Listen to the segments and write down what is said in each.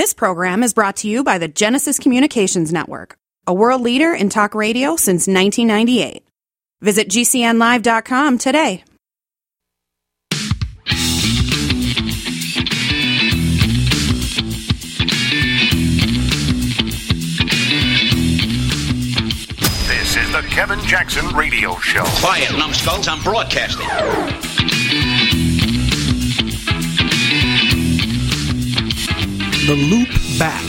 This program is brought to you by the Genesis Communications Network, a world leader in talk radio since 1998. Visit GCNlive.com today. This is the Kevin Jackson Radio Show. Quiet, numbskulls, I'm broadcasting. The loop back.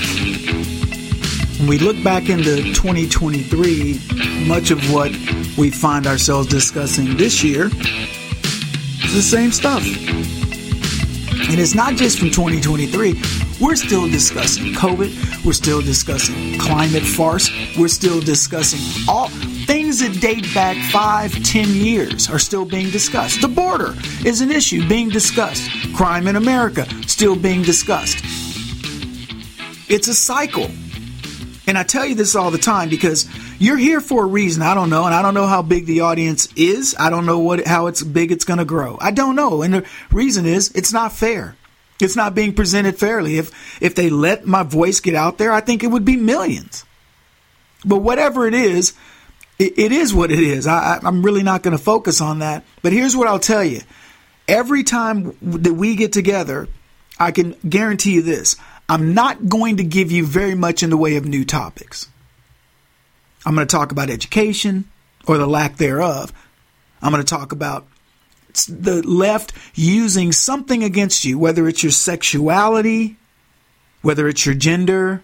When we look back into 2023, much of what we find ourselves discussing this year is the same stuff. And it's not just from 2023. We're still discussing COVID. We're still discussing climate farce. We're still discussing all things that date back five, ten years are still being discussed. The border is an issue being discussed. Crime in America still being discussed. It's a cycle. And I tell you this all the time because you're here for a reason. I don't know, and I don't know how big the audience is. I don't know what how it's big it's going to grow. I don't know, and the reason is it's not fair. It's not being presented fairly. If if they let my voice get out there, I think it would be millions. But whatever it is, it, it is what it is. I, I'm really not going to focus on that. But here's what I'll tell you: every time that we get together, I can guarantee you this. I'm not going to give you very much in the way of new topics. I'm going to talk about education or the lack thereof. I'm going to talk about the left using something against you, whether it's your sexuality, whether it's your gender,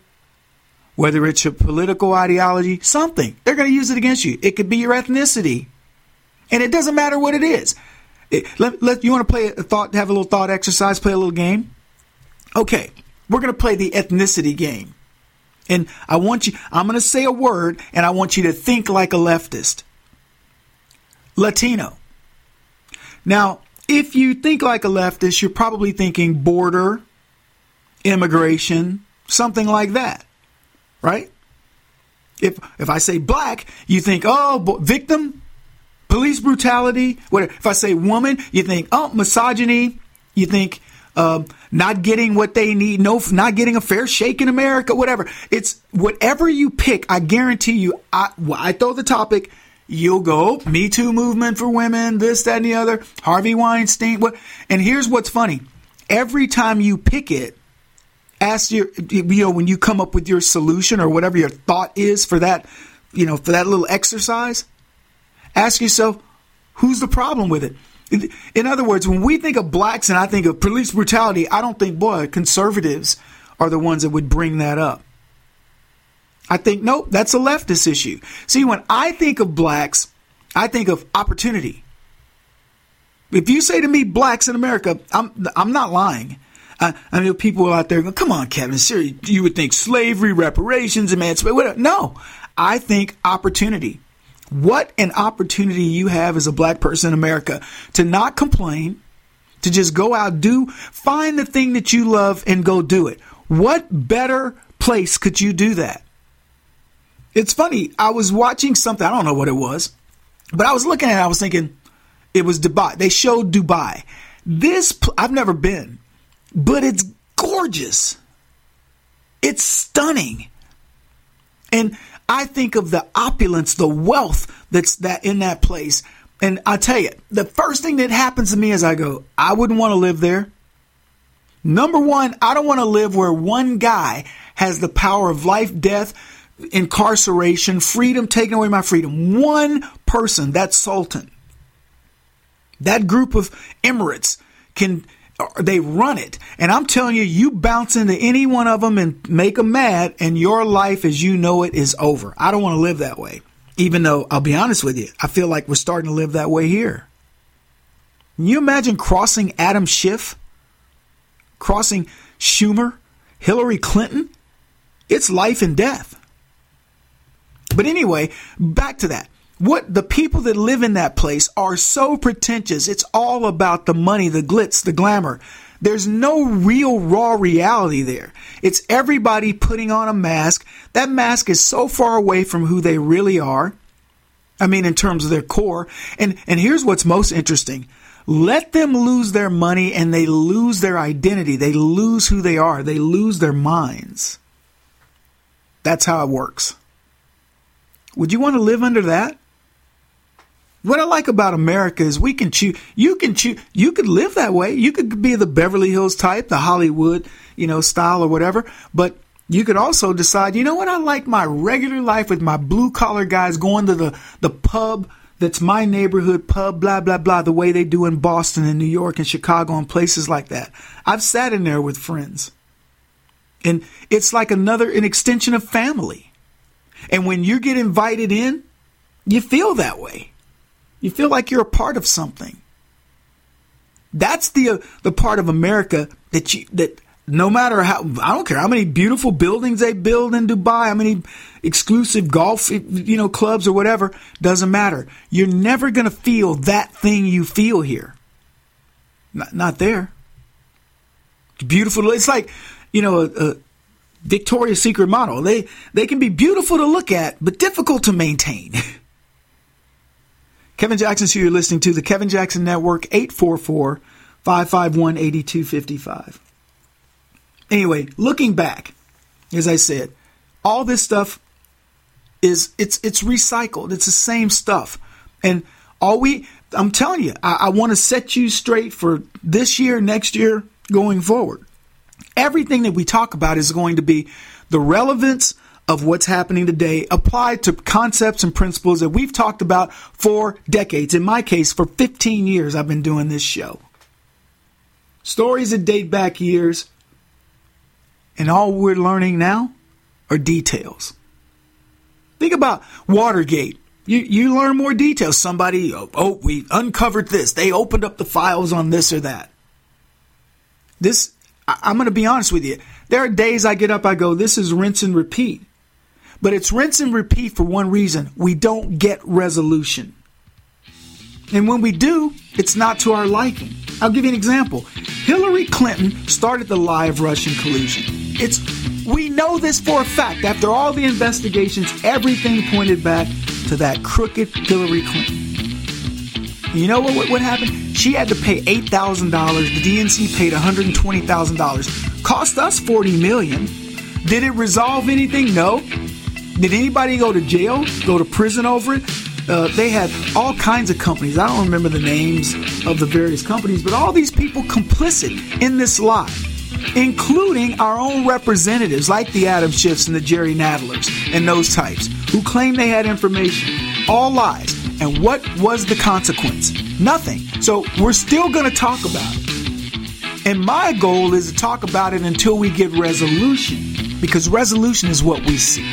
whether it's your political ideology, something. They're going to use it against you. It could be your ethnicity. And it doesn't matter what it is. It, let, let, you want to play a thought, have a little thought exercise, play a little game? Okay, we're going to play the ethnicity game. And I want you, I'm going to say a word and I want you to think like a leftist. Latino. Now, if you think like a leftist, you're probably thinking border, immigration, something like that. Right? If if I say black, you think, "Oh, victim, police brutality." Whatever. If I say woman, you think, "Oh, misogyny." You think um, not getting what they need, no, not getting a fair shake in America, whatever. It's whatever you pick. I guarantee you. I, I throw the topic, you'll go Me Too movement for women, this, that, and the other. Harvey Weinstein. What? And here's what's funny: every time you pick it, ask your, you know, when you come up with your solution or whatever your thought is for that, you know, for that little exercise, ask yourself, who's the problem with it? In other words, when we think of blacks and I think of police brutality, I don't think, boy, conservatives are the ones that would bring that up. I think, nope, that's a leftist issue. See, when I think of blacks, I think of opportunity. If you say to me, blacks in America, I'm, I'm not lying. I, I mean, people out there go, come on, Kevin, seriously, you would think slavery, reparations, emancipation. No, I think opportunity. What an opportunity you have as a black person in America to not complain, to just go out, do, find the thing that you love and go do it. What better place could you do that? It's funny. I was watching something. I don't know what it was, but I was looking at it. I was thinking it was Dubai. They showed Dubai. This, I've never been, but it's gorgeous. It's stunning. And I think of the opulence, the wealth that's that in that place. And I tell you, the first thing that happens to me is I go, I wouldn't want to live there. Number one, I don't want to live where one guy has the power of life, death, incarceration, freedom, taking away my freedom. One person, that sultan, that group of emirates can they run it. And I'm telling you, you bounce into any one of them and make them mad, and your life as you know it is over. I don't want to live that way. Even though I'll be honest with you, I feel like we're starting to live that way here. Can you imagine crossing Adam Schiff? Crossing Schumer? Hillary Clinton? It's life and death. But anyway, back to that. What the people that live in that place are so pretentious. It's all about the money, the glitz, the glamour. There's no real raw reality there. It's everybody putting on a mask. That mask is so far away from who they really are. I mean, in terms of their core. And, and here's what's most interesting. let them lose their money and they lose their identity. They lose who they are. They lose their minds. That's how it works. Would you want to live under that? What I like about America is we can choose. You can choose. You could live that way. You could be the Beverly Hills type, the Hollywood, you know, style or whatever. But you could also decide, you know what? I like my regular life with my blue collar guys going to the, the pub that's my neighborhood pub, blah, blah, blah, the way they do in Boston and New York and Chicago and places like that. I've sat in there with friends. And it's like another, an extension of family. And when you get invited in, you feel that way. You feel like you're a part of something. That's the the part of America that you that no matter how I don't care how many beautiful buildings they build in Dubai, how many exclusive golf you know clubs or whatever, doesn't matter. You're never going to feel that thing you feel here. Not, not there. It's beautiful. It's like you know a, a Victoria's Secret model. They they can be beautiful to look at, but difficult to maintain. Kevin Jackson's who you're listening to, the Kevin Jackson Network, 844 551 8255. Anyway, looking back, as I said, all this stuff is it's it's recycled. It's the same stuff. And all we I'm telling you, I, I want to set you straight for this year, next year, going forward. Everything that we talk about is going to be the relevance of what's happening today applied to concepts and principles that we've talked about for decades. In my case, for 15 years, I've been doing this show. Stories that date back years, and all we're learning now are details. Think about Watergate. You, you learn more details. Somebody, oh, oh, we uncovered this. They opened up the files on this or that. This, I, I'm going to be honest with you. There are days I get up, I go, this is rinse and repeat. But it's rinse and repeat for one reason we don't get resolution. And when we do, it's not to our liking. I'll give you an example. Hillary Clinton started the lie of Russian collusion. It's we know this for a fact. After all the investigations, everything pointed back to that crooked Hillary Clinton. You know what, what, what happened? She had to pay $8,000. The DNC paid $120,000. Cost us 40 million. Did it resolve anything? No. Did anybody go to jail, go to prison over it? Uh, they had all kinds of companies. I don't remember the names of the various companies, but all these people complicit in this lie, including our own representatives like the Adam Schiffs and the Jerry Nadlers and those types who claim they had information. All lies. And what was the consequence? Nothing. So we're still going to talk about it. And my goal is to talk about it until we get resolution, because resolution is what we see.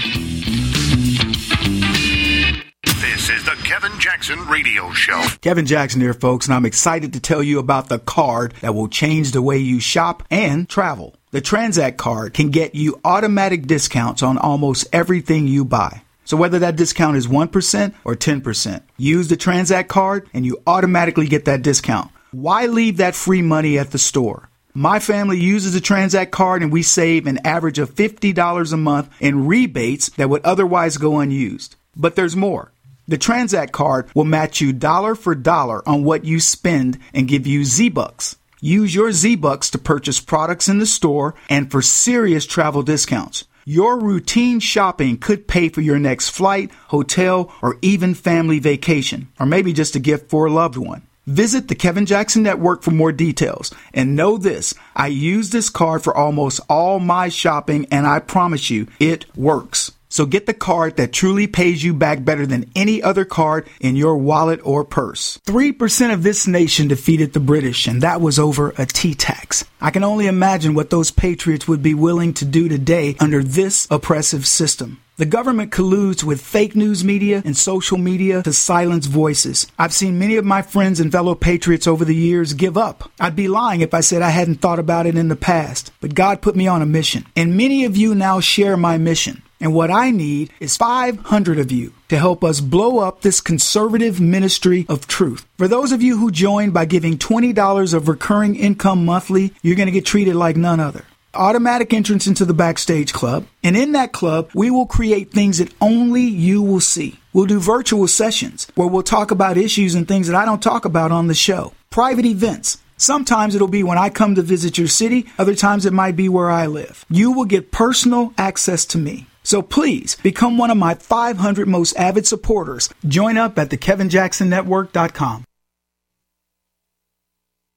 This is the Kevin Jackson Radio Show. Kevin Jackson here, folks, and I'm excited to tell you about the card that will change the way you shop and travel. The Transact card can get you automatic discounts on almost everything you buy. So whether that discount is 1% or 10%, use the Transact card and you automatically get that discount. Why leave that free money at the store? My family uses the Transact card and we save an average of $50 a month in rebates that would otherwise go unused. But there's more. The Transact card will match you dollar for dollar on what you spend and give you Z-Bucks. Use your Z-Bucks to purchase products in the store and for serious travel discounts. Your routine shopping could pay for your next flight, hotel, or even family vacation, or maybe just a gift for a loved one. Visit the Kevin Jackson Network for more details. And know this, I use this card for almost all my shopping and I promise you, it works. So get the card that truly pays you back better than any other card in your wallet or purse. 3% of this nation defeated the British, and that was over a tea tax. I can only imagine what those patriots would be willing to do today under this oppressive system. The government colludes with fake news media and social media to silence voices. I've seen many of my friends and fellow patriots over the years give up. I'd be lying if I said I hadn't thought about it in the past, but God put me on a mission. And many of you now share my mission. And what I need is 500 of you to help us blow up this conservative ministry of truth. For those of you who join by giving $20 of recurring income monthly, you're going to get treated like none other. Automatic entrance into the Backstage Club. And in that club, we will create things that only you will see. We'll do virtual sessions where we'll talk about issues and things that I don't talk about on the show. private events. Sometimes it'll be when I come to visit your city, other times it might be where I live. You will get personal access to me. So please become one of my 500 most avid supporters. Join up at thekevinjacksonnetwork.com.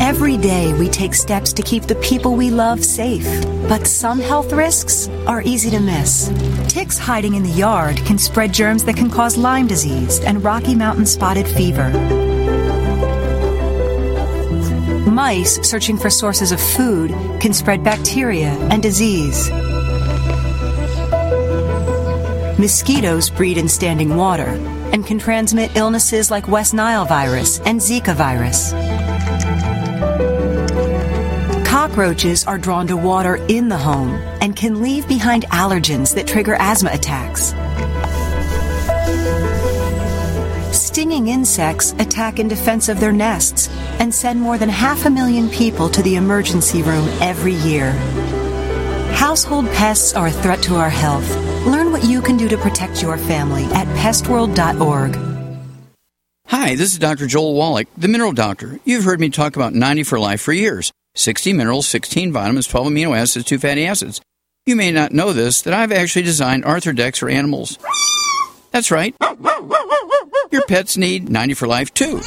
Every day we take steps to keep the people we love safe, but some health risks are easy to miss. Ticks hiding in the yard can spread germs that can cause Lyme disease and Rocky Mountain spotted fever. Mice searching for sources of food can spread bacteria and disease. Mosquitoes breed in standing water and can transmit illnesses like West Nile virus and Zika virus. Cockroaches are drawn to water in the home and can leave behind allergens that trigger asthma attacks. Stinging insects attack in defense of their nests and send more than half a million people to the emergency room every year. Household pests are a threat to our health. Learn what you can do to protect your family at pestworld.org. Hi, this is Dr. Joel Wallach, the Mineral Doctor. You've heard me talk about 90 for life for years 60 minerals, 16 vitamins, 12 amino acids, 2 fatty acids. You may not know this, that I've actually designed Arthrodex for animals. That's right. Your pets need 90 for life too.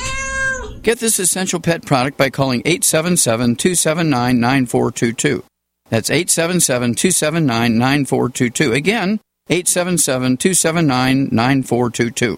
Get this essential pet product by calling 877 279 9422. That's 877 279 9422. Again, 877 279 9422.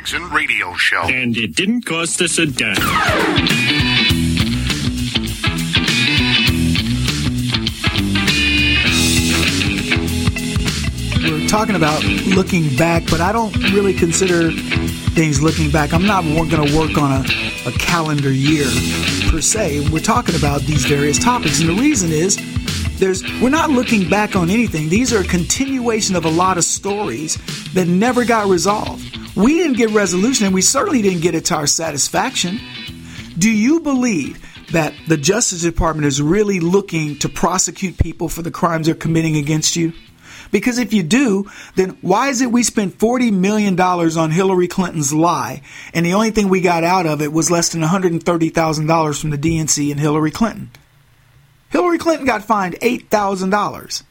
Jackson Radio Show. And it didn't cost us a dime. We're talking about looking back, but I don't really consider things looking back. I'm not going to work on a, a calendar year per se. We're talking about these various topics, and the reason is there's we're not looking back on anything. These are a continuation of a lot of stories that never got resolved. We didn't get resolution, and we certainly didn't get it to our satisfaction. Do you believe that the Justice Department is really looking to prosecute people for the crimes they're committing against you? Because if you do, then why is it we spent $40 million on Hillary Clinton's lie and the only thing we got out of it was less than $130,000 from the DNC and Hillary Clinton? Hillary Clinton got fined $8,000.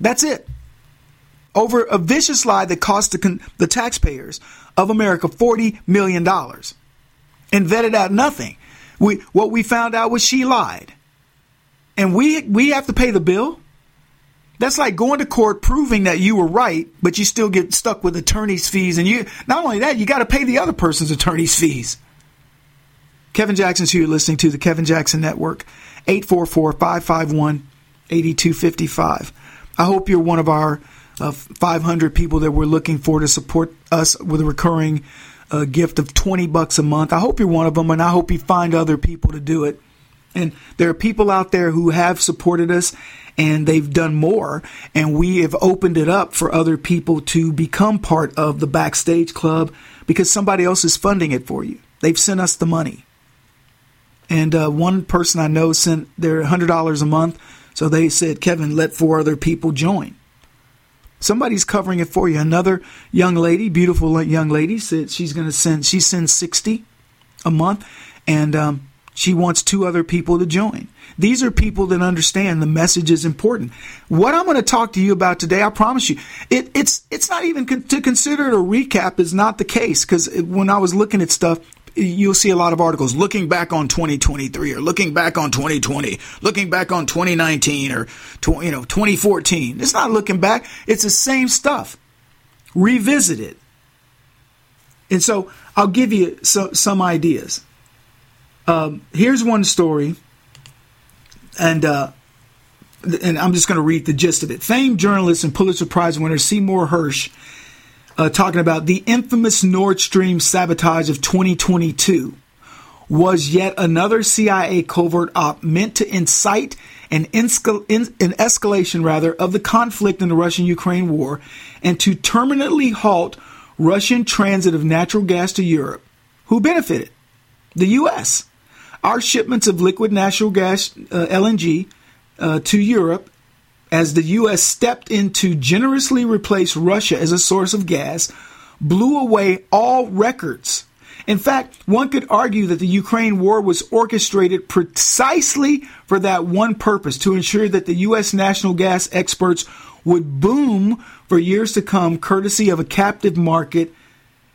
That's it. Over a vicious lie that cost the, con- the taxpayers of America $40 million and vetted out nothing. We, what we found out was she lied. And we, we have to pay the bill? That's like going to court proving that you were right, but you still get stuck with attorney's fees. And you, not only that, you got to pay the other person's attorney's fees. Kevin Jackson's here listening to the Kevin Jackson Network, 844 551 8255. I hope you're one of our uh, 500 people that we're looking for to support us with a recurring a gift of 20 bucks a month. I hope you're one of them, and I hope you find other people to do it. And there are people out there who have supported us and they've done more. And we have opened it up for other people to become part of the Backstage Club because somebody else is funding it for you. They've sent us the money. And uh, one person I know sent their $100 a month. So they said, Kevin, let four other people join. Somebody's covering it for you. Another young lady, beautiful young lady, said she's going to send, she sends 60 a month. And um, she wants two other people to join. These are people that understand the message is important. What I'm going to talk to you about today, I promise you, it, it's it's not even con- to consider it a recap is not the case because when I was looking at stuff, you'll see a lot of articles looking back on 2023 or looking back on 2020, looking back on 2019 or you know 2014. It's not looking back; it's the same stuff. Revisit it. And so I'll give you so, some ideas. Um, here's one story, and uh, and I'm just going to read the gist of it. Famed journalist and Pulitzer Prize winner Seymour Hersh uh, talking about the infamous Nord Stream sabotage of 2022 was yet another CIA covert op meant to incite an, inscal- in, an escalation rather of the conflict in the Russian-Ukraine war and to permanently halt Russian transit of natural gas to Europe. Who benefited? The U.S. Our shipments of liquid natural gas, uh, LNG, uh, to Europe, as the U.S. stepped in to generously replace Russia as a source of gas, blew away all records. In fact, one could argue that the Ukraine war was orchestrated precisely for that one purpose to ensure that the U.S. national gas exports would boom for years to come, courtesy of a captive market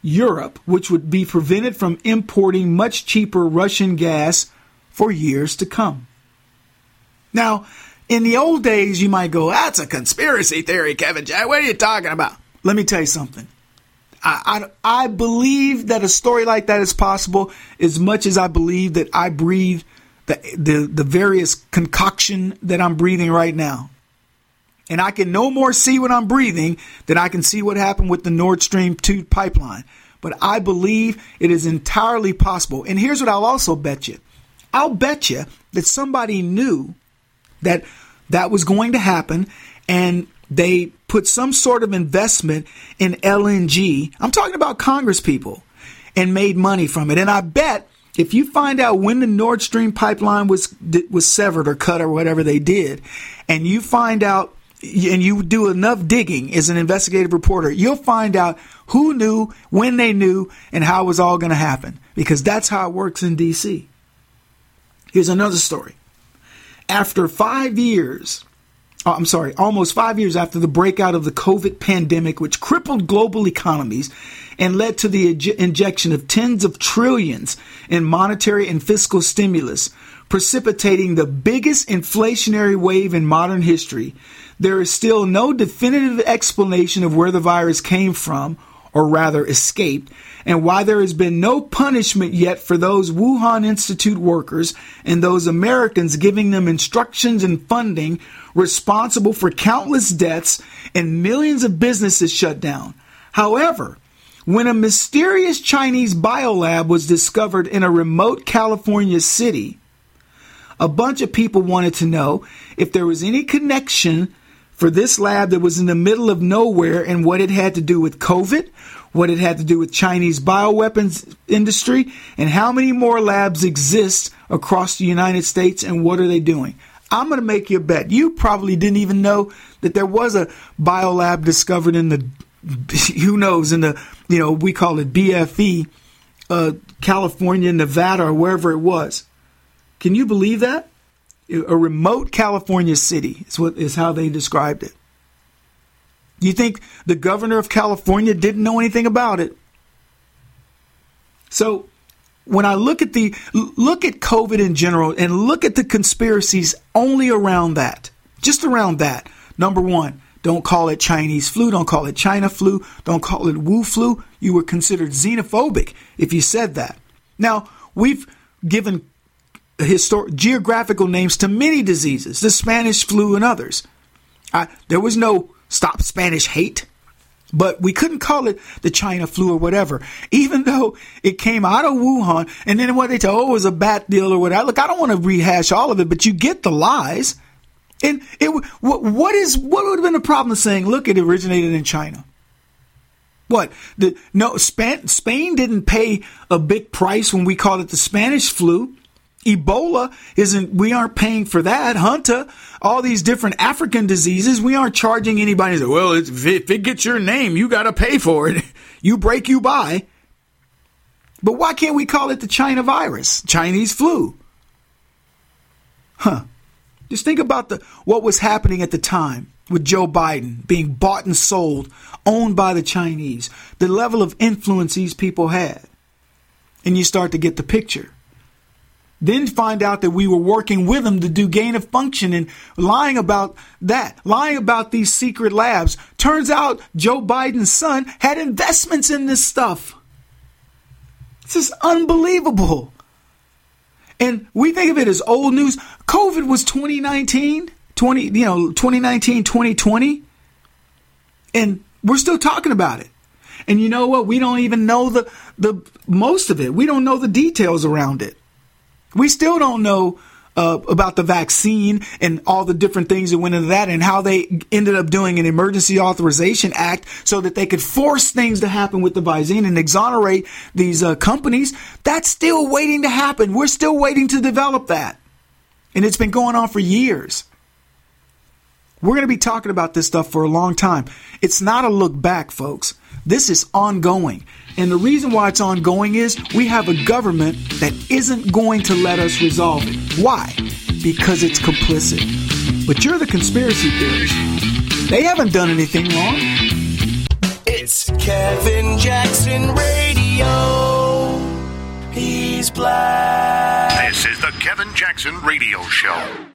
Europe, which would be prevented from importing much cheaper Russian gas for years to come. Now, in the old days, you might go, that's a conspiracy theory, Kevin Jack. What are you talking about? Let me tell you something. I, I, I believe that a story like that is possible as much as I believe that I breathe the, the, the various concoction that I'm breathing right now. And I can no more see what I'm breathing than I can see what happened with the Nord Stream 2 pipeline. But I believe it is entirely possible. And here's what I'll also bet you I'll bet you that somebody knew that that was going to happen and they put some sort of investment in LNG. I'm talking about Congress people and made money from it. And I bet if you find out when the Nord Stream pipeline was was severed or cut or whatever they did, and you find out and you do enough digging as an investigative reporter, you'll find out who knew, when they knew, and how it was all going to happen. Because that's how it works in D.C. Here's another story. After five years, oh, I'm sorry, almost five years after the breakout of the COVID pandemic, which crippled global economies and led to the injection of tens of trillions in monetary and fiscal stimulus, precipitating the biggest inflationary wave in modern history, there is still no definitive explanation of where the virus came from, or rather escaped, and why there has been no punishment yet for those Wuhan Institute workers and those Americans giving them instructions and funding responsible for countless deaths and millions of businesses shut down. However, when a mysterious Chinese biolab was discovered in a remote California city, a bunch of people wanted to know if there was any connection for this lab that was in the middle of nowhere and what it had to do with COVID, what it had to do with Chinese bioweapons industry, and how many more labs exist across the United States and what are they doing. I'm going to make you a bet. You probably didn't even know that there was a biolab discovered in the, who knows, in the, you know, we call it BFE, uh, California, Nevada, or wherever it was. Can you believe that? A remote California city is what is how they described it. You think the governor of California didn't know anything about it? So when I look at the look at COVID in general and look at the conspiracies only around that, just around that. Number one, don't call it Chinese flu. Don't call it China flu. Don't call it Wu flu. You were considered xenophobic if you said that. Now, we've given historic geographical names to many diseases, the Spanish flu and others. I, there was no stop Spanish hate. But we couldn't call it the China flu or whatever, even though it came out of Wuhan. And then what they tell, oh, it was a bat deal or whatever. Look, I don't want to rehash all of it, but you get the lies. And it, what, what is, what would have been the problem of saying, look, it originated in China? What? The, no, Spain, Spain didn't pay a big price when we called it the Spanish flu. Ebola isn't, we aren't paying for that. Hunter, all these different African diseases, we aren't charging anybody. Well, if it gets your name, you got to pay for it. You break, you buy. But why can't we call it the China virus, Chinese flu? Huh. Just think about the what was happening at the time with Joe Biden being bought and sold, owned by the Chinese, the level of influence these people had. And you start to get the picture. Then find out that we were working with them to do gain of function and lying about that, lying about these secret labs. Turns out Joe Biden's son had investments in this stuff. This is unbelievable. And we think of it as old news. COVID was 2019, 20, you know, 2019, 2020. And we're still talking about it. And you know what? We don't even know the the most of it. We don't know the details around it. We still don't know uh, about the vaccine and all the different things that went into that and how they ended up doing an emergency authorization act so that they could force things to happen with the vaccine and exonerate these uh, companies. That's still waiting to happen. We're still waiting to develop that. And it's been going on for years. We're going to be talking about this stuff for a long time. It's not a look back, folks. This is ongoing. And the reason why it's ongoing is we have a government that isn't going to let us resolve it. Why? Because it's complicit. But you're the conspiracy theorist. They haven't done anything wrong. It's Kevin Jackson Radio. He's black. This is the Kevin Jackson Radio Show.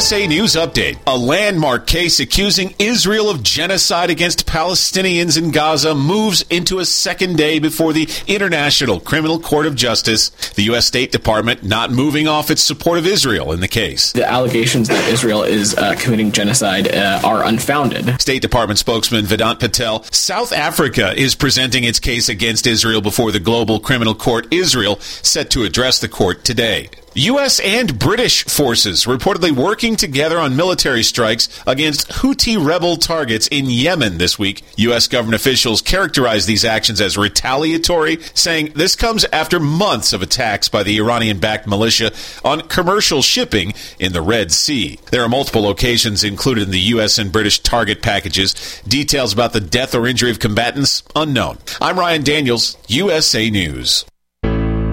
USA News Update. A landmark case accusing Israel of genocide against Palestinians in Gaza moves into a second day before the International Criminal Court of Justice. The U.S. State Department not moving off its support of Israel in the case. The allegations that Israel is uh, committing genocide uh, are unfounded. State Department spokesman Vedant Patel. South Africa is presenting its case against Israel before the Global Criminal Court. Israel set to address the court today. U.S. and British forces reportedly working together on military strikes against Houthi rebel targets in Yemen this week. U.S. government officials characterized these actions as retaliatory, saying this comes after months of attacks by the Iranian backed militia on commercial shipping in the Red Sea. There are multiple locations included in the U.S. and British target packages. Details about the death or injury of combatants unknown. I'm Ryan Daniels, USA News.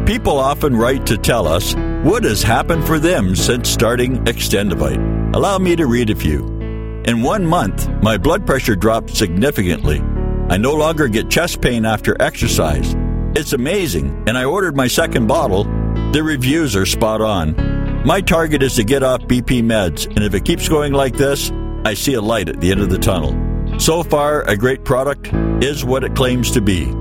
People often write to tell us what has happened for them since starting Extendovite. Allow me to read a few. In one month, my blood pressure dropped significantly. I no longer get chest pain after exercise. It's amazing, and I ordered my second bottle. The reviews are spot on. My target is to get off BP meds, and if it keeps going like this, I see a light at the end of the tunnel. So far, a great product is what it claims to be.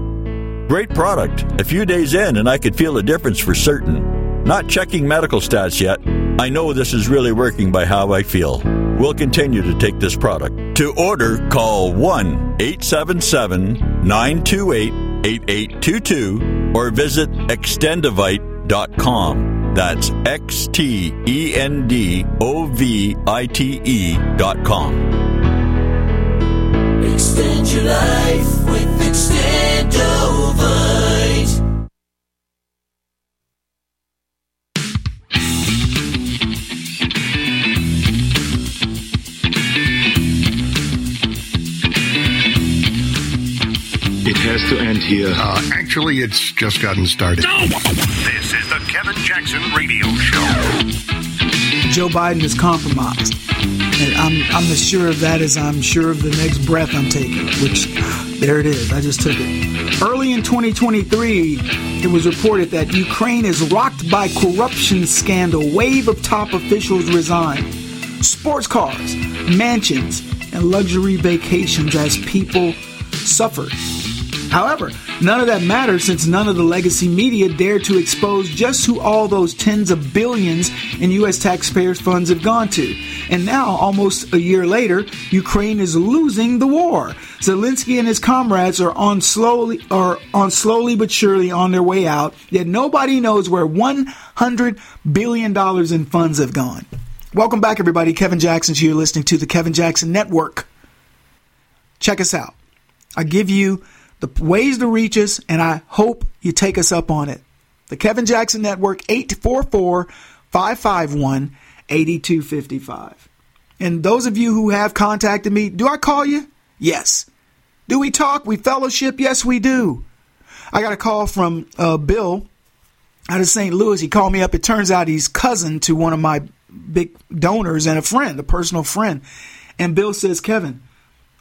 Great product. A few days in, and I could feel a difference for certain. Not checking medical stats yet. I know this is really working by how I feel. We'll continue to take this product. To order, call 1 877 928 8822 or visit extendovite.com. That's X T E N D O V I T E dot com. Extend your life with Extendovite. It has to end here. Uh, actually, it's just gotten started. This is the Kevin Jackson Radio Show. Joe Biden is compromised. And I'm, I'm as sure of that as I'm sure of the next breath I'm taking, which there it is. I just took it. Early in 2023, it was reported that Ukraine is rocked by corruption scandal. Wave of top officials resign. Sports cars, mansions, and luxury vacations as people suffered. However, none of that matters since none of the legacy media dared to expose just who all those tens of billions in U.S. taxpayers' funds have gone to. And now, almost a year later, Ukraine is losing the war. Zelensky and his comrades are on slowly, are on slowly but surely on their way out. Yet nobody knows where 100 billion dollars in funds have gone. Welcome back, everybody. Kevin Jackson's here, listening to the Kevin Jackson Network. Check us out. I give you the ways to reach us, and I hope you take us up on it. The Kevin Jackson Network, 844 551 8255. And those of you who have contacted me, do I call you? Yes. Do we talk? We fellowship? Yes, we do. I got a call from uh, Bill out of St. Louis. He called me up. It turns out he's cousin to one of my big donors and a friend, a personal friend. And Bill says, Kevin,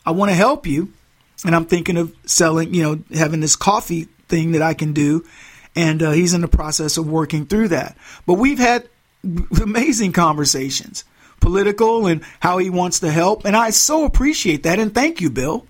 I want to help you and I'm thinking of selling, you know, having this coffee thing that I can do. And uh, he's in the process of working through that. But we've had amazing conversations, political and how he wants to help. And I so appreciate that. And thank you, Bill.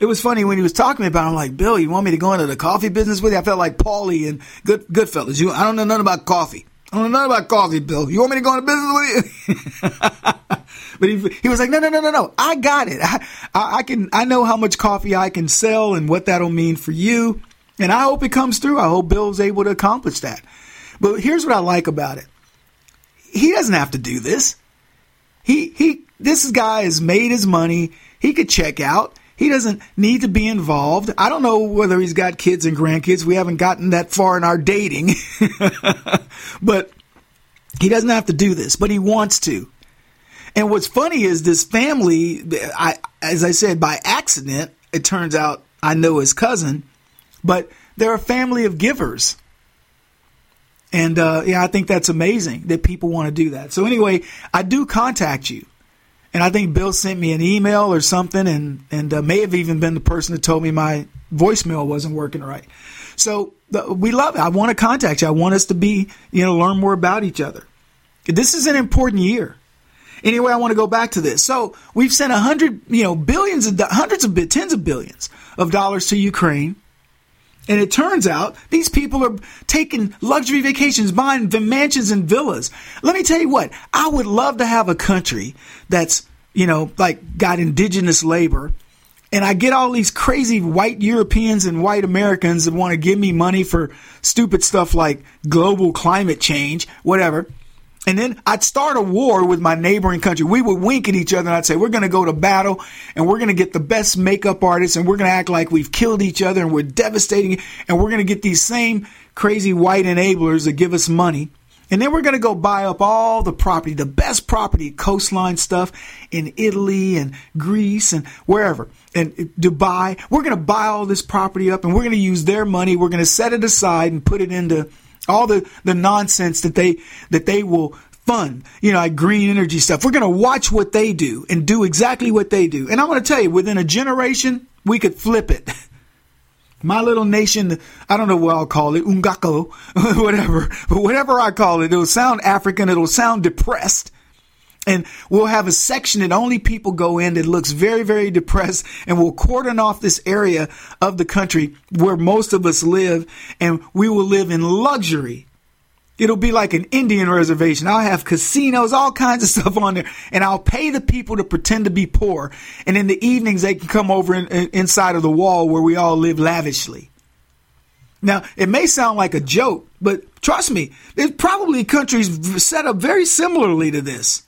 It was funny when he was talking about. It, I'm like, Bill, you want me to go into the coffee business with you? I felt like Paulie and Good Goodfellas. You, I don't know nothing about coffee. I don't know about coffee, Bill. You want me to go into business with you? but he, he was like, no, no, no, no, no. I got it. I, I, I can. I know how much coffee I can sell and what that'll mean for you. And I hope it comes through. I hope Bill's able to accomplish that. But here's what I like about it. He doesn't have to do this. He he. This guy has made his money. He could check out. He doesn't need to be involved. I don't know whether he's got kids and grandkids. We haven't gotten that far in our dating. but he doesn't have to do this, but he wants to. And what's funny is this family, I, as I said, by accident, it turns out I know his cousin, but they're a family of givers. And uh, yeah, I think that's amazing that people want to do that. So anyway, I do contact you. And I think Bill sent me an email or something, and and uh, may have even been the person that told me my voicemail wasn't working right. So the, we love it. I want to contact you. I want us to be, you know, learn more about each other. This is an important year. Anyway, I want to go back to this. So we've sent a hundred, you know, billions of hundreds of tens of billions of dollars to Ukraine. And it turns out these people are taking luxury vacations, buying mansions and villas. Let me tell you what, I would love to have a country that's, you know, like got indigenous labor and I get all these crazy white Europeans and white Americans that want to give me money for stupid stuff like global climate change, whatever. And then I'd start a war with my neighboring country. We would wink at each other and I'd say, we're going to go to battle and we're going to get the best makeup artists and we're going to act like we've killed each other and we're devastating and we're going to get these same crazy white enablers that give us money. And then we're going to go buy up all the property, the best property, coastline stuff in Italy and Greece and wherever, and Dubai. We're going to buy all this property up and we're going to use their money. We're going to set it aside and put it into all the, the nonsense that they, that they will fund, you know, like green energy stuff. We're going to watch what they do and do exactly what they do. And I'm going to tell you, within a generation, we could flip it. My little nation, I don't know what I'll call it, Ungako, whatever, but whatever I call it, it'll sound African, it'll sound depressed. And we'll have a section that only people go in that looks very, very depressed, and we'll cordon off this area of the country where most of us live, and we will live in luxury It'll be like an Indian reservation. I'll have casinos, all kinds of stuff on there, and I'll pay the people to pretend to be poor. And in the evenings, they can come over in, in, inside of the wall where we all live lavishly. Now, it may sound like a joke, but trust me, there's probably countries set up very similarly to this.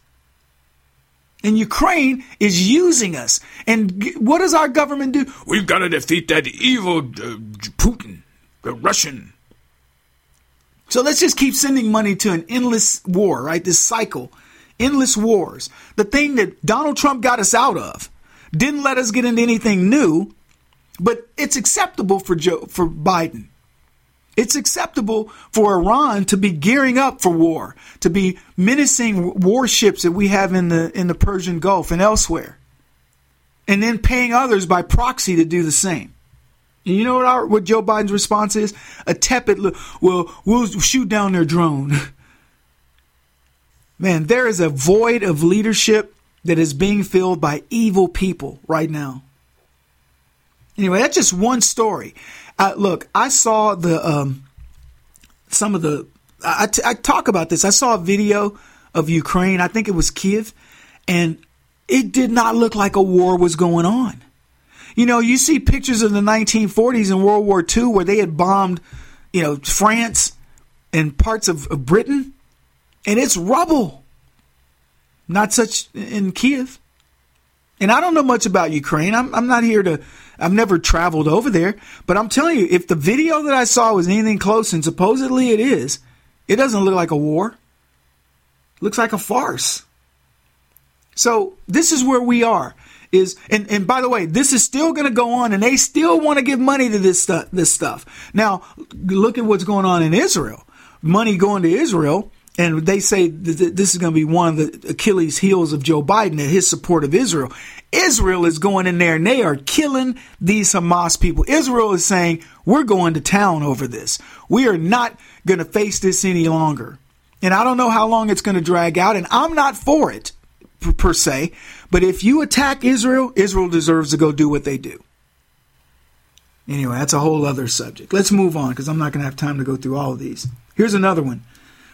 And Ukraine is using us. And what does our government do? We've got to defeat that evil uh, Putin, the Russian so let's just keep sending money to an endless war, right? This cycle, endless wars. The thing that Donald Trump got us out of didn't let us get into anything new, but it's acceptable for Joe, for Biden. It's acceptable for Iran to be gearing up for war, to be menacing warships that we have in the in the Persian Gulf and elsewhere, and then paying others by proxy to do the same. And you know what our, what Joe Biden's response is? A tepid, well, we'll shoot down their drone. Man, there is a void of leadership that is being filled by evil people right now. Anyway, that's just one story. Uh, look, I saw the um, some of the. I, t- I talk about this. I saw a video of Ukraine. I think it was Kiev, and it did not look like a war was going on. You know, you see pictures of the 1940s and World War II where they had bombed, you know, France and parts of, of Britain, and it's rubble. Not such in Kiev. And I don't know much about Ukraine. I'm, I'm not here to, I've never traveled over there. But I'm telling you, if the video that I saw was anything close, and supposedly it is, it doesn't look like a war. Looks like a farce. So this is where we are is and, and by the way, this is still going to go on and they still want to give money to this stuff this stuff. Now, look at what's going on in Israel. Money going to Israel and they say this is going to be one of the Achilles heels of Joe Biden and his support of Israel. Israel is going in there and they are killing these Hamas people. Israel is saying, we're going to town over this. We are not going to face this any longer. And I don't know how long it's going to drag out, and I'm not for it per, se. But if you attack Israel, Israel deserves to go do what they do. Anyway, that's a whole other subject. Let's move on because I'm not going to have time to go through all of these. Here's another one.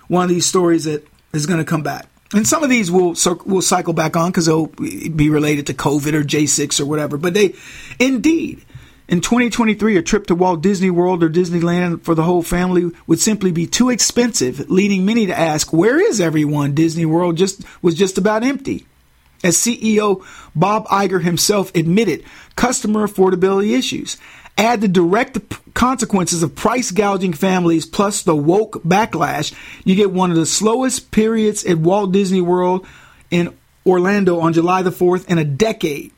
One of these stories that is going to come back. And some of these will will cycle back on because they'll be related to COVID or J6 or whatever. But they, indeed, in 2023, a trip to Walt Disney World or Disneyland for the whole family would simply be too expensive, leading many to ask, "Where is everyone?" Disney World just was just about empty. As CEO Bob Iger himself admitted, customer affordability issues. Add the direct consequences of price gouging families plus the woke backlash, you get one of the slowest periods at Walt Disney World in Orlando on July the 4th in a decade.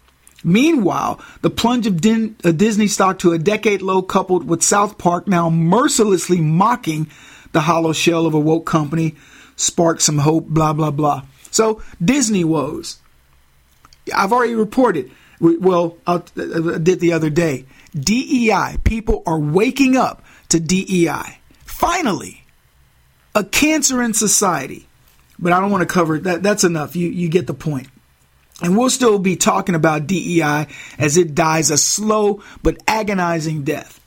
Meanwhile, the plunge of Din- uh, Disney stock to a decade low, coupled with South Park now mercilessly mocking the hollow shell of a woke company, sparked some hope, blah, blah, blah. So, Disney woes. I've already reported. Well, uh, uh, I did the other day. DEI. People are waking up to DEI. Finally, a cancer in society. But I don't want to cover. That, that's enough. You, you get the point. And we'll still be talking about DEI as it dies a slow but agonizing death.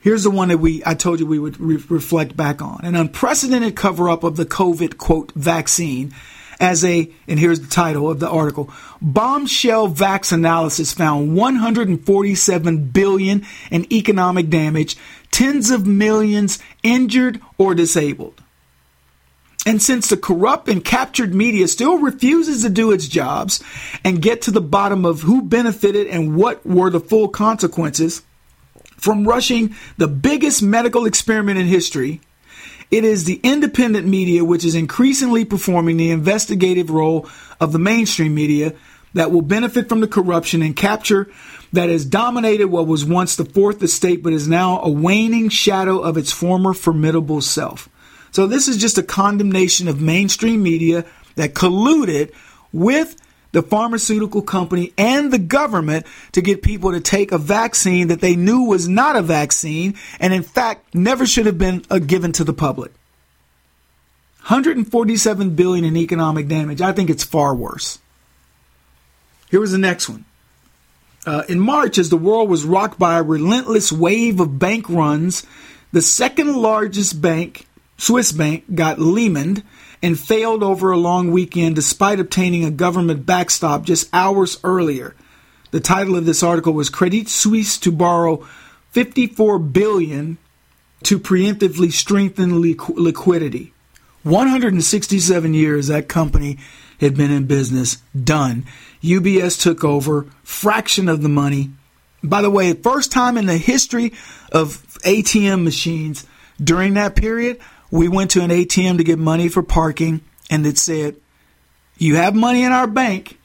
Here's the one that we I told you we would re- reflect back on. An unprecedented cover up of the COVID quote vaccine as a, and here's the title of the article, bombshell vax analysis found 147 billion in economic damage, tens of millions injured or disabled. And since the corrupt and captured media still refuses to do its jobs and get to the bottom of who benefited and what were the full consequences from rushing the biggest medical experiment in history, it is the independent media which is increasingly performing the investigative role of the mainstream media that will benefit from the corruption and capture that has dominated what was once the fourth estate but is now a waning shadow of its former formidable self. So this is just a condemnation of mainstream media that colluded with the pharmaceutical company and the government to get people to take a vaccine that they knew was not a vaccine and in fact never should have been uh, given to the public. 147 billion in economic damage. I think it's far worse. Here was the next one. Uh, in March, as the world was rocked by a relentless wave of bank runs, the second largest bank, Swiss bank, got Lehman and failed over a long weekend despite obtaining a government backstop just hours earlier. The title of this article was Credit Suisse to borrow 54 billion to preemptively strengthen liquidity. 167 years that company had been in business, done. UBS took over, fraction of the money. By the way, first time in the history of ATM machines during that period, we went to an ATM to get money for parking, and it said, You have money in our bank,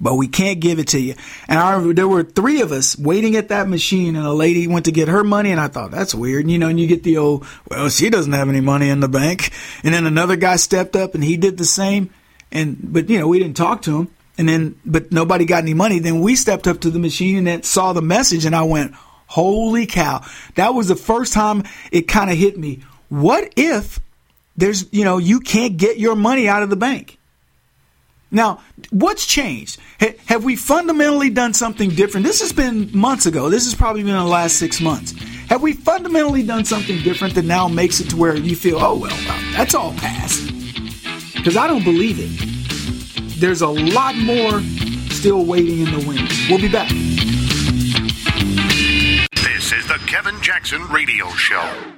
but we can't give it to you. And there were three of us waiting at that machine, and a lady went to get her money, and I thought, That's weird. And, you know, and you get the old, Well, she doesn't have any money in the bank. And then another guy stepped up, and he did the same. And, but, you know, we didn't talk to him. And then, but nobody got any money. Then we stepped up to the machine and then saw the message, and I went, Holy cow. That was the first time it kind of hit me. What if there's, you know, you can't get your money out of the bank? Now, what's changed? have we fundamentally done something different? This has been months ago. This has probably been the last six months. Have we fundamentally done something different that now makes it to where you feel, oh, well, that's all past? Because I don't believe it. There's a lot more still waiting in the wings. We'll be back. This is the Kevin Jackson Radio Show.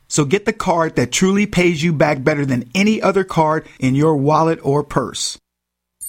So get the card that truly pays you back better than any other card in your wallet or purse.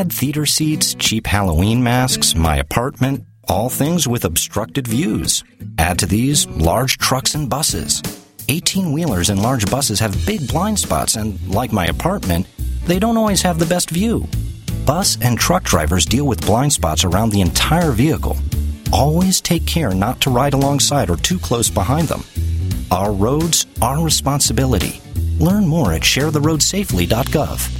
Bad theater seats, cheap Halloween masks, my apartment, all things with obstructed views. Add to these large trucks and buses. 18 wheelers and large buses have big blind spots, and like my apartment, they don't always have the best view. Bus and truck drivers deal with blind spots around the entire vehicle. Always take care not to ride alongside or too close behind them. Our roads, our responsibility. Learn more at sharetheroadsafely.gov.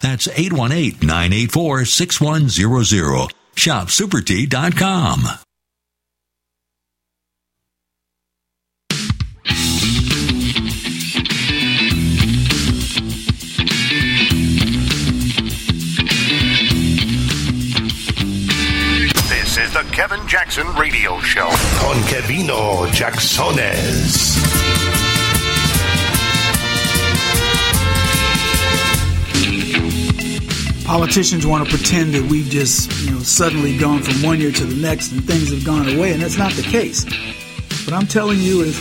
That's 818-984-6100. ShopSuperTea.com. This is the Kevin Jackson Radio Show. Con Kevino Jacksones. Politicians want to pretend that we've just, you know, suddenly gone from one year to the next and things have gone away, and that's not the case. What I'm telling you is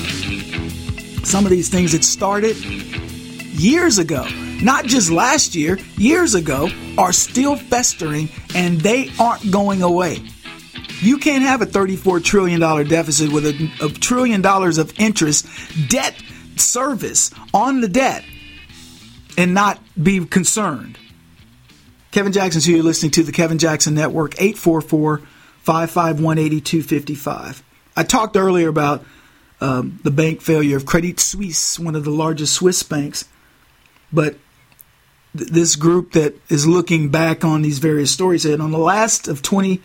some of these things that started years ago, not just last year, years ago, are still festering and they aren't going away. You can't have a $34 trillion deficit with a, a trillion dollars of interest, debt service on the debt, and not be concerned. Kevin Jackson's here. You're listening to the Kevin Jackson Network, 844 551 8255. I talked earlier about um, the bank failure of Credit Suisse, one of the largest Swiss banks. But th- this group that is looking back on these various stories said on the last of 20,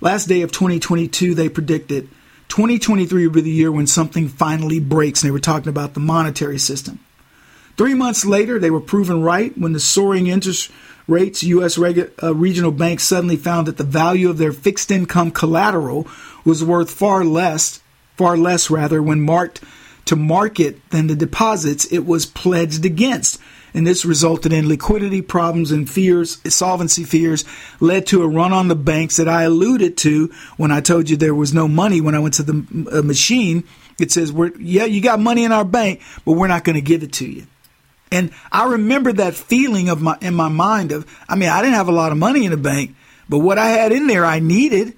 last day of 2022, they predicted 2023 would be the year when something finally breaks. And they were talking about the monetary system. Three months later, they were proven right when the soaring interest rates, U.S. Regu- uh, regional banks suddenly found that the value of their fixed income collateral was worth far less, far less rather, when marked to market than the deposits it was pledged against. And this resulted in liquidity problems and fears, solvency fears, led to a run on the banks that I alluded to when I told you there was no money when I went to the uh, machine. It says, we're, yeah, you got money in our bank, but we're not going to give it to you. And I remember that feeling of my in my mind of I mean I didn't have a lot of money in the bank, but what I had in there I needed.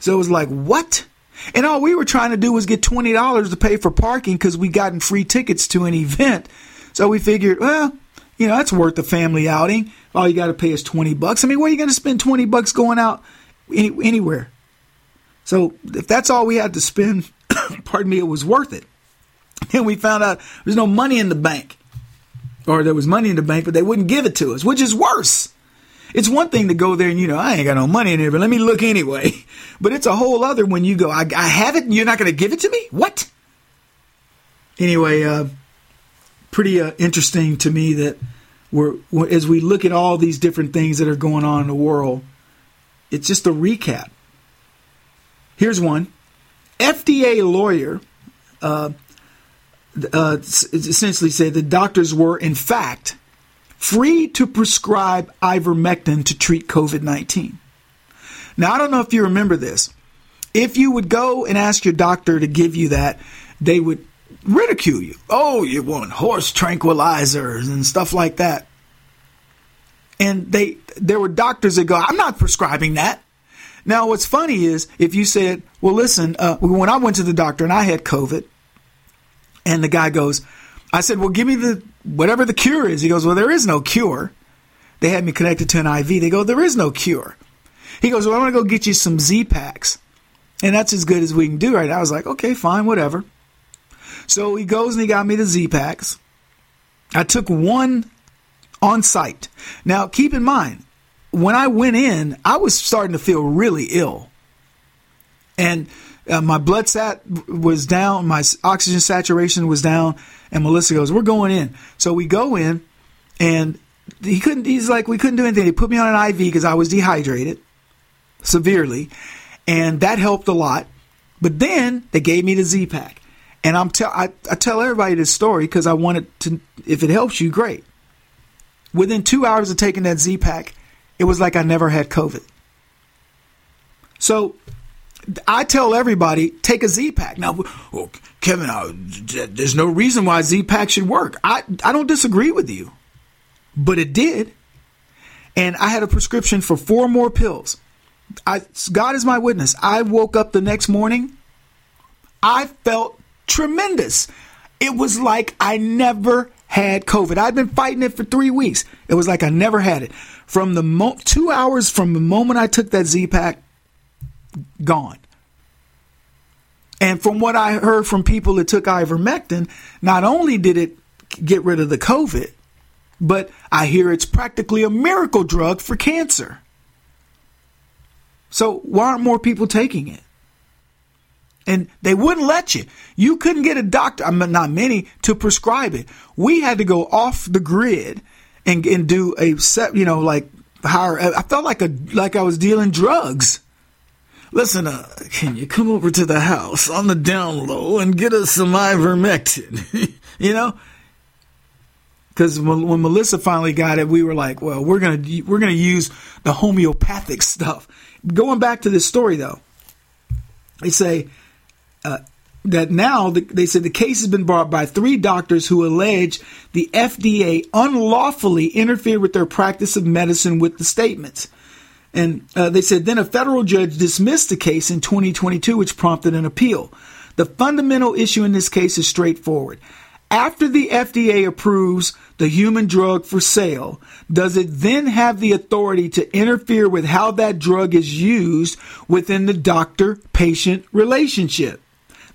So it was like, what? And all we were trying to do was get twenty dollars to pay for parking because we gotten free tickets to an event. So we figured, well, you know, that's worth a family outing. All you got to pay is twenty bucks. I mean, where are you going to spend twenty bucks going out any, anywhere? So if that's all we had to spend, pardon me, it was worth it. And we found out there's no money in the bank or there was money in the bank, but they wouldn't give it to us, which is worse. It's one thing to go there and you know I ain't got no money in here, but let me look anyway. But it's a whole other when you go, I, I have it, and you're not going to give it to me. What? Anyway, uh, pretty uh, interesting to me that we're as we look at all these different things that are going on in the world. It's just a recap. Here's one: FDA lawyer uh, uh, essentially say the doctors were, in fact, free to prescribe ivermectin to treat COVID 19. Now, I don't know if you remember this. If you would go and ask your doctor to give you that, they would ridicule you. Oh, you want horse tranquilizers and stuff like that. And they there were doctors that go, I'm not prescribing that. Now, what's funny is if you said, well, listen, uh, when I went to the doctor and I had COVID, and the guy goes, I said, well, give me the whatever the cure is. He goes, well, there is no cure. They had me connected to an IV. They go, there is no cure. He goes, well, I'm going to go get you some Z packs. And that's as good as we can do right now. I was like, okay, fine, whatever. So he goes and he got me the Z packs. I took one on site. Now, keep in mind, when I went in, I was starting to feel really ill. And uh, my blood sat was down, my oxygen saturation was down, and Melissa goes, "We're going in." So we go in, and he couldn't. He's like, "We couldn't do anything." They put me on an IV because I was dehydrated severely, and that helped a lot. But then they gave me the Z pack, and I'm tell I, I tell everybody this story because I wanted to. If it helps you, great. Within two hours of taking that Z pack, it was like I never had COVID. So I tell everybody take a Z pack. Now, well, Kevin, uh, there's no reason why Z pack should work. I I don't disagree with you, but it did, and I had a prescription for four more pills. I God is my witness. I woke up the next morning. I felt tremendous. It was like I never had COVID. I'd been fighting it for three weeks. It was like I never had it. From the mo- two hours from the moment I took that Z pack gone. And from what I heard from people that took ivermectin, not only did it get rid of the COVID, but I hear it's practically a miracle drug for cancer. So why aren't more people taking it? And they wouldn't let you. You couldn't get a doctor, not many, to prescribe it. We had to go off the grid and, and do a set, you know, like hire. I felt like a like I was dealing drugs listen, uh, can you come over to the house on the down low and get us some ivermectin? you know? Because when, Melissa finally got it, we were like, well, we're gonna we're gonna use the homeopathic stuff. Going back to this story though, they say uh, that now the, they said the case has been brought by three doctors who allege the FDA unlawfully interfered with their practice of medicine with the statements. And uh, they said then a federal judge dismissed the case in 2022, which prompted an appeal. The fundamental issue in this case is straightforward. After the FDA approves the human drug for sale, does it then have the authority to interfere with how that drug is used within the doctor patient relationship?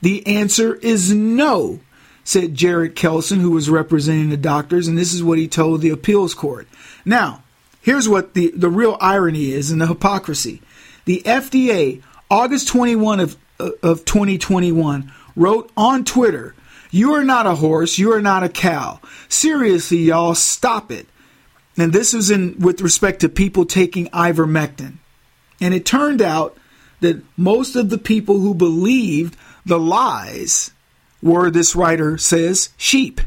The answer is no, said Jared Kelson, who was representing the doctors, and this is what he told the appeals court. Now, Here's what the, the real irony is and the hypocrisy. The FDA, August 21 of uh, of 2021 wrote on Twitter, You are not a horse, you are not a cow. Seriously, y'all, stop it. And this was in with respect to people taking ivermectin. And it turned out that most of the people who believed the lies were, this writer says, sheep.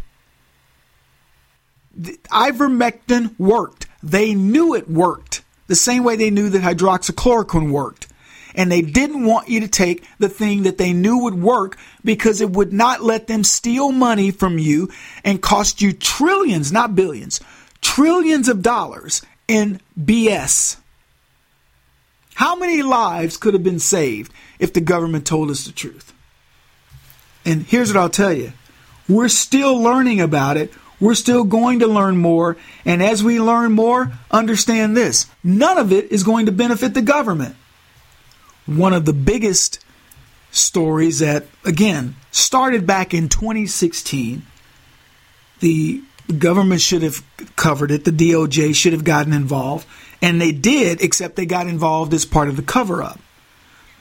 The ivermectin worked. They knew it worked. The same way they knew that hydroxychloroquine worked. And they didn't want you to take the thing that they knew would work because it would not let them steal money from you and cost you trillions, not billions, trillions of dollars in BS. How many lives could have been saved if the government told us the truth? And here's what I'll tell you we're still learning about it. We're still going to learn more. And as we learn more, understand this none of it is going to benefit the government. One of the biggest stories that, again, started back in 2016, the government should have covered it, the DOJ should have gotten involved, and they did, except they got involved as part of the cover up.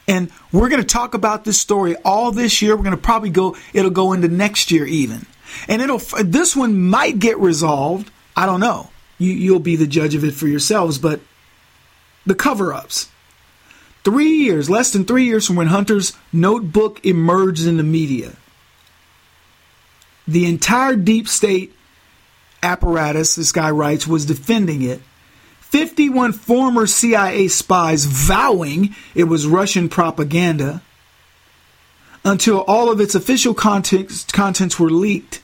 And we're going to talk about this story all this year. We're going to probably go, it'll go into next year even. And it'll, this one might get resolved. I don't know. You, you'll be the judge of it for yourselves, but the cover ups. Three years, less than three years from when Hunter's notebook emerged in the media, the entire deep state apparatus, this guy writes, was defending it. 51 former CIA spies vowing it was Russian propaganda until all of its official contents, contents were leaked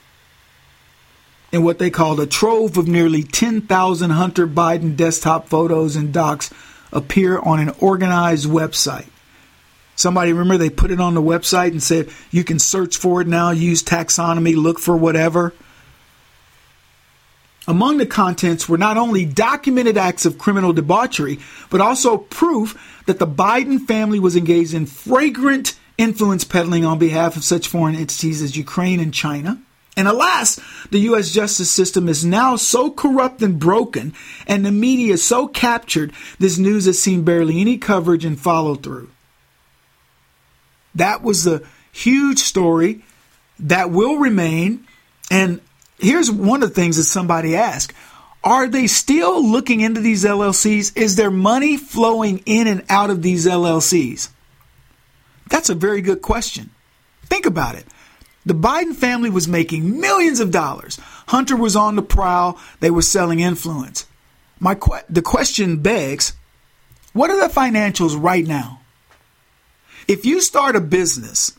in what they called a trove of nearly 10,000 Hunter Biden desktop photos and docs appear on an organized website. Somebody remember they put it on the website and said you can search for it now, use taxonomy, look for whatever. Among the contents were not only documented acts of criminal debauchery, but also proof that the Biden family was engaged in fragrant influence peddling on behalf of such foreign entities as Ukraine and China. And alas, the U.S. justice system is now so corrupt and broken, and the media is so captured, this news has seen barely any coverage and follow through. That was a huge story that will remain. And here's one of the things that somebody asked Are they still looking into these LLCs? Is there money flowing in and out of these LLCs? That's a very good question. Think about it. The Biden family was making millions of dollars. Hunter was on the prowl. They were selling influence. My que- the question begs, what are the financials right now? If you start a business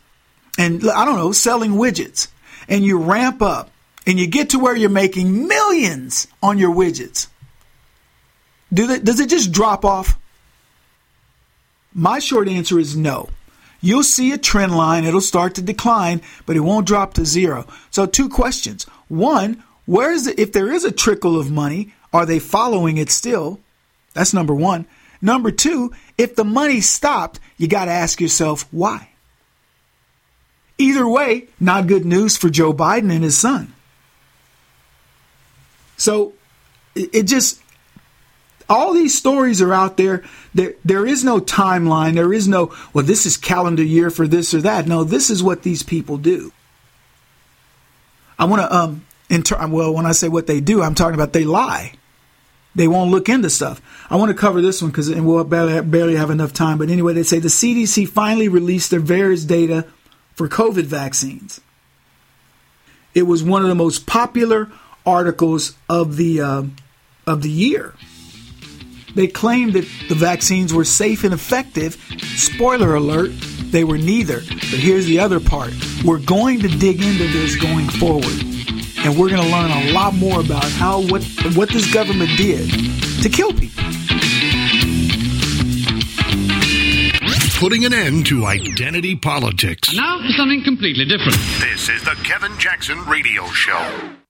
and I don't know, selling widgets and you ramp up and you get to where you're making millions on your widgets, do they, does it just drop off? My short answer is no you'll see a trend line. It'll start to decline, but it won't drop to zero. So, two questions. One, where is it, if there is a trickle of money, are they following it still? That's number one. Number two, if the money stopped, you got to ask yourself why. Either way, not good news for Joe Biden and his son. So it just all these stories are out there. There, there is no timeline. There is no, well, this is calendar year for this or that. No, this is what these people do. I want to, um, inter- well, when I say what they do, I'm talking about they lie. They won't look into stuff. I want to cover this one because, we'll barely, barely have enough time. But anyway, they say the CDC finally released their various data for COVID vaccines. It was one of the most popular articles of the uh, of the year. They claimed that the vaccines were safe and effective. Spoiler alert, they were neither. But here's the other part we're going to dig into this going forward. And we're going to learn a lot more about how what, what this government did to kill people. Putting an end to identity politics. And now for something completely different. This is the Kevin Jackson Radio Show.